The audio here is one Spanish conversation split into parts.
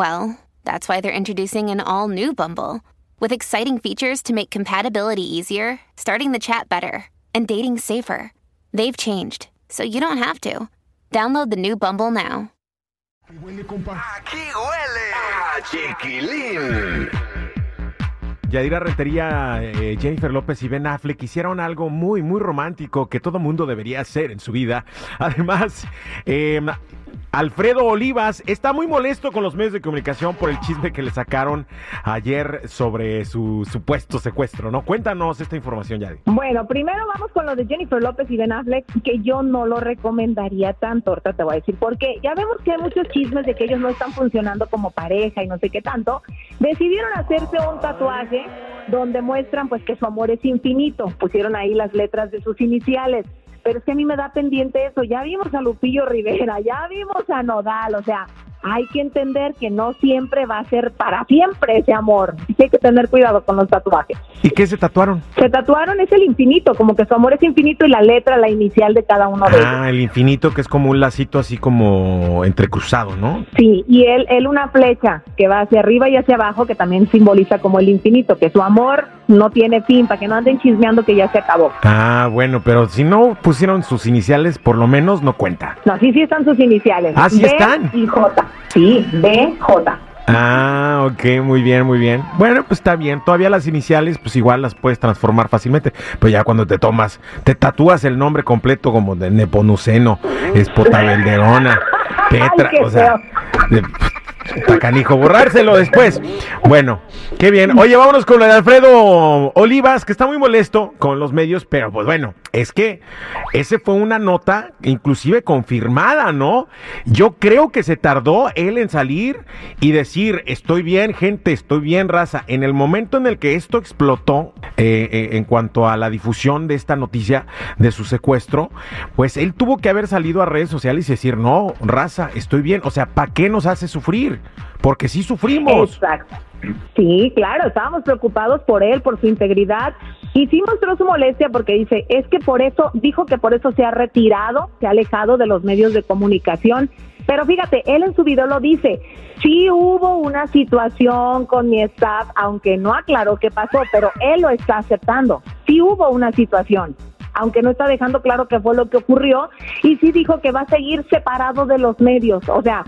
well, that's why they're introducing an all new Bumble with exciting features to make compatibility easier, starting the chat better, and dating safer. They've changed, so you don't have to. Download the new Bumble now. Aquí huele a chiquilín. Yadira Rentería, eh, Jennifer López y Ben Affleck hicieron algo muy, muy romántico que todo mundo debería hacer en su vida. Además, eh, Alfredo Olivas está muy molesto con los medios de comunicación por el chisme que le sacaron ayer sobre su supuesto secuestro, ¿no? Cuéntanos esta información, Yadi. Bueno, primero vamos con lo de Jennifer López y Ben Affleck, que yo no lo recomendaría tanto, ahorita te voy a decir, porque ya vemos que hay muchos chismes de que ellos no están funcionando como pareja y no sé qué tanto. Decidieron hacerse un tatuaje donde muestran pues que su amor es infinito, pusieron ahí las letras de sus iniciales pero es que a mí me da pendiente eso. Ya vimos a Lupillo Rivera, ya vimos a Nodal, o sea, hay que entender que no siempre va a ser para siempre ese amor. hay que tener cuidado con los tatuajes. ¿Y qué se tatuaron? Se tatuaron es el infinito, como que su amor es infinito y la letra, la inicial de cada uno de ellos. Ah, el infinito que es como un lacito así como entrecruzado, ¿no? Sí, y él, él una flecha que va hacia arriba y hacia abajo que también simboliza como el infinito, que su amor no tiene fin, para que no anden chismeando que ya se acabó. Ah, bueno, pero si no pusieron sus iniciales, por lo menos no cuenta. No, sí, sí están sus iniciales. Ah, sí están. Y J. Sí, B, J. Ah, ok, muy bien, muy bien. Bueno, pues está bien. Todavía las iniciales, pues igual las puedes transformar fácilmente. Pues ya cuando te tomas, te tatúas el nombre completo como de Neponuceno, Espotabelderona, Petra, o sea, de, Tacanijo, borrárselo después. Bueno, qué bien. Oye, vámonos con lo de Alfredo Olivas, que está muy molesto con los medios, pero pues bueno, es que ese fue una nota inclusive confirmada, ¿no? Yo creo que se tardó él en salir y decir, estoy bien, gente, estoy bien, raza. En el momento en el que esto explotó eh, eh, en cuanto a la difusión de esta noticia de su secuestro, pues él tuvo que haber salido a redes sociales y decir, no, raza, estoy bien. O sea, ¿para qué nos hace sufrir? Porque sí sufrimos. Exacto. Sí, claro, estábamos preocupados por él, por su integridad, y sí mostró su molestia porque dice, es que por eso, dijo que por eso se ha retirado, se ha alejado de los medios de comunicación, pero fíjate, él en su video lo dice, sí hubo una situación con mi staff, aunque no aclaró qué pasó, pero él lo está aceptando, sí hubo una situación aunque no está dejando claro qué fue lo que ocurrió, y sí dijo que va a seguir separado de los medios. O sea,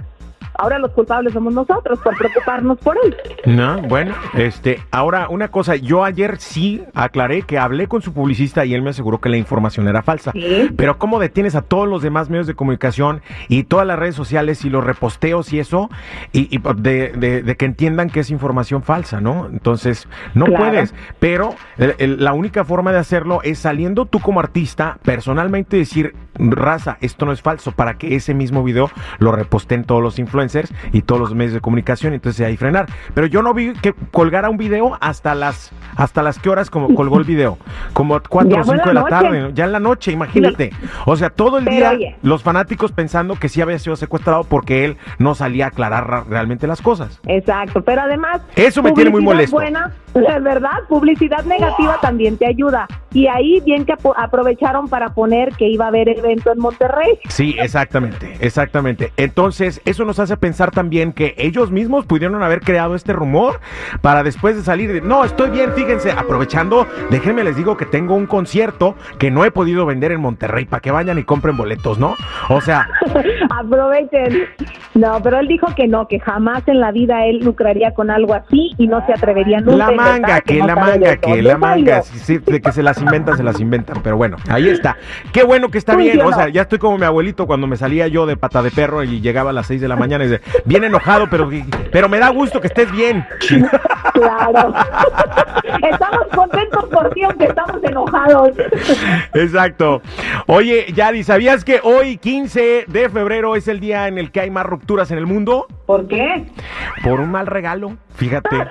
Ahora los culpables somos nosotros por preocuparnos por él. No, bueno, este, ahora una cosa, yo ayer sí aclaré que hablé con su publicista y él me aseguró que la información era falsa. Pero ¿cómo detienes a todos los demás medios de comunicación y todas las redes sociales y los reposteos y eso y, de, que entiendan que es información falsa, ¿no? Entonces, no puedes. Pero la única forma de hacerlo es saliendo tú como artista, personalmente decir, raza, esto no es falso, para que ese mismo video lo reposteen todos los influencers y todos los medios de comunicación, entonces ahí frenar. Pero yo no vi que colgara un video hasta las hasta las que horas como colgó el video, como 4 o 5 de la tarde, ya en la noche, imagínate. O sea, todo el día los fanáticos pensando que sí había sido secuestrado porque él no salía a aclarar realmente las cosas. Exacto, pero además eso me tiene muy molesto. Buena, verdad, publicidad negativa también te ayuda. Y ahí bien que aprovecharon para poner que iba a haber evento en Monterrey. Sí, exactamente, exactamente. Entonces, eso nos hace pensar también que ellos mismos pudieron haber creado este rumor para después de salir de, no, estoy bien, fíjense, aprovechando, déjenme les digo que tengo un concierto que no he podido vender en Monterrey para que vayan y compren boletos, ¿no? O sea... Aprovechen. No, pero él dijo que no, que jamás en la vida él lucraría con algo así y no se atrevería nunca. La manga, que, la manga, que la manga, de que se las inventan, se las inventan, pero bueno, ahí está. Qué bueno que está bien. bien, o sea, ya estoy como mi abuelito cuando me salía yo de pata de perro y llegaba a las 6 de la mañana dice, bien enojado, pero, pero me da gusto que estés bien. Claro. estamos contentos por ti, aunque estamos enojados. Exacto. Oye, Yadi, ¿sabías que hoy, 15 de febrero, es el día en el que hay más rupturas en el mundo? ¿Por qué? Por un mal regalo, fíjate.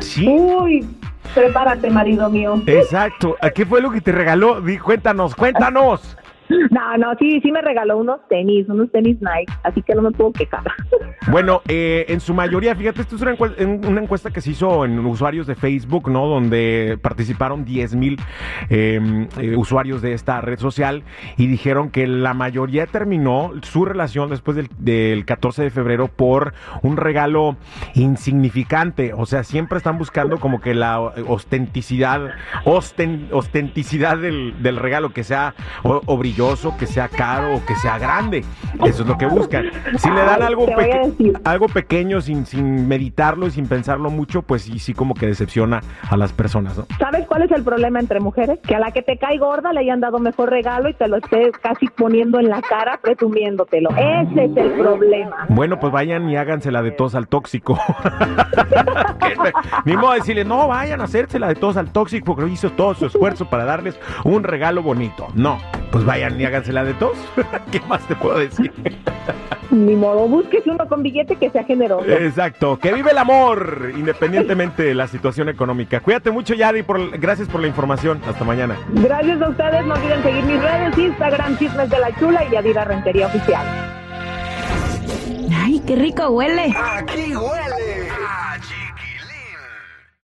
Sí. Uy, prepárate, marido mío. Exacto. ¿Qué fue lo que te regaló? cuéntanos, cuéntanos. No, no, sí, sí me regaló unos tenis, unos tenis Nike, así que no me puedo quejar. Bueno, eh, en su mayoría, fíjate, esto es una encuesta, una encuesta, que se hizo en usuarios de Facebook, ¿no? Donde participaron 10 mil em, eh, usuarios de esta red social y dijeron que la mayoría terminó su relación después del, 14 de febrero por un regalo insignificante. O sea, siempre están buscando como que la ostenticidad, ostenticidad del, del regalo, que sea o, que sea caro o que sea grande. Eso es lo que buscan. Si le dan algo, algo pequeño sin, sin meditarlo y sin pensarlo mucho, pues sí, sí como que decepciona a las personas, ¿no? ¿Sabes cuál es el problema entre mujeres? Que a la que te cae gorda le hayan dado mejor regalo y te lo esté casi poniendo en la cara presumiéndotelo. Ese es el problema. Bueno, pues vayan y hágansela de tos al tóxico. Ni modo decirle, no, vayan a hacérsela de tos al tóxico porque hizo todo su esfuerzo para darles un regalo bonito. No, pues vayan y hágansela de tos. ¿Qué más te puedo decir? Ni modo, búsquese uno con billete que sea generoso. Exacto, que vive el amor, independientemente de la situación económica. Cuídate mucho, Yadi, por, gracias por la información. Hasta mañana. Gracias a ustedes, no olviden seguir mis redes, Instagram, Chismes de la Chula y Yadira Rentería Oficial. ¡Ay, qué rico huele! ¡Aquí huele!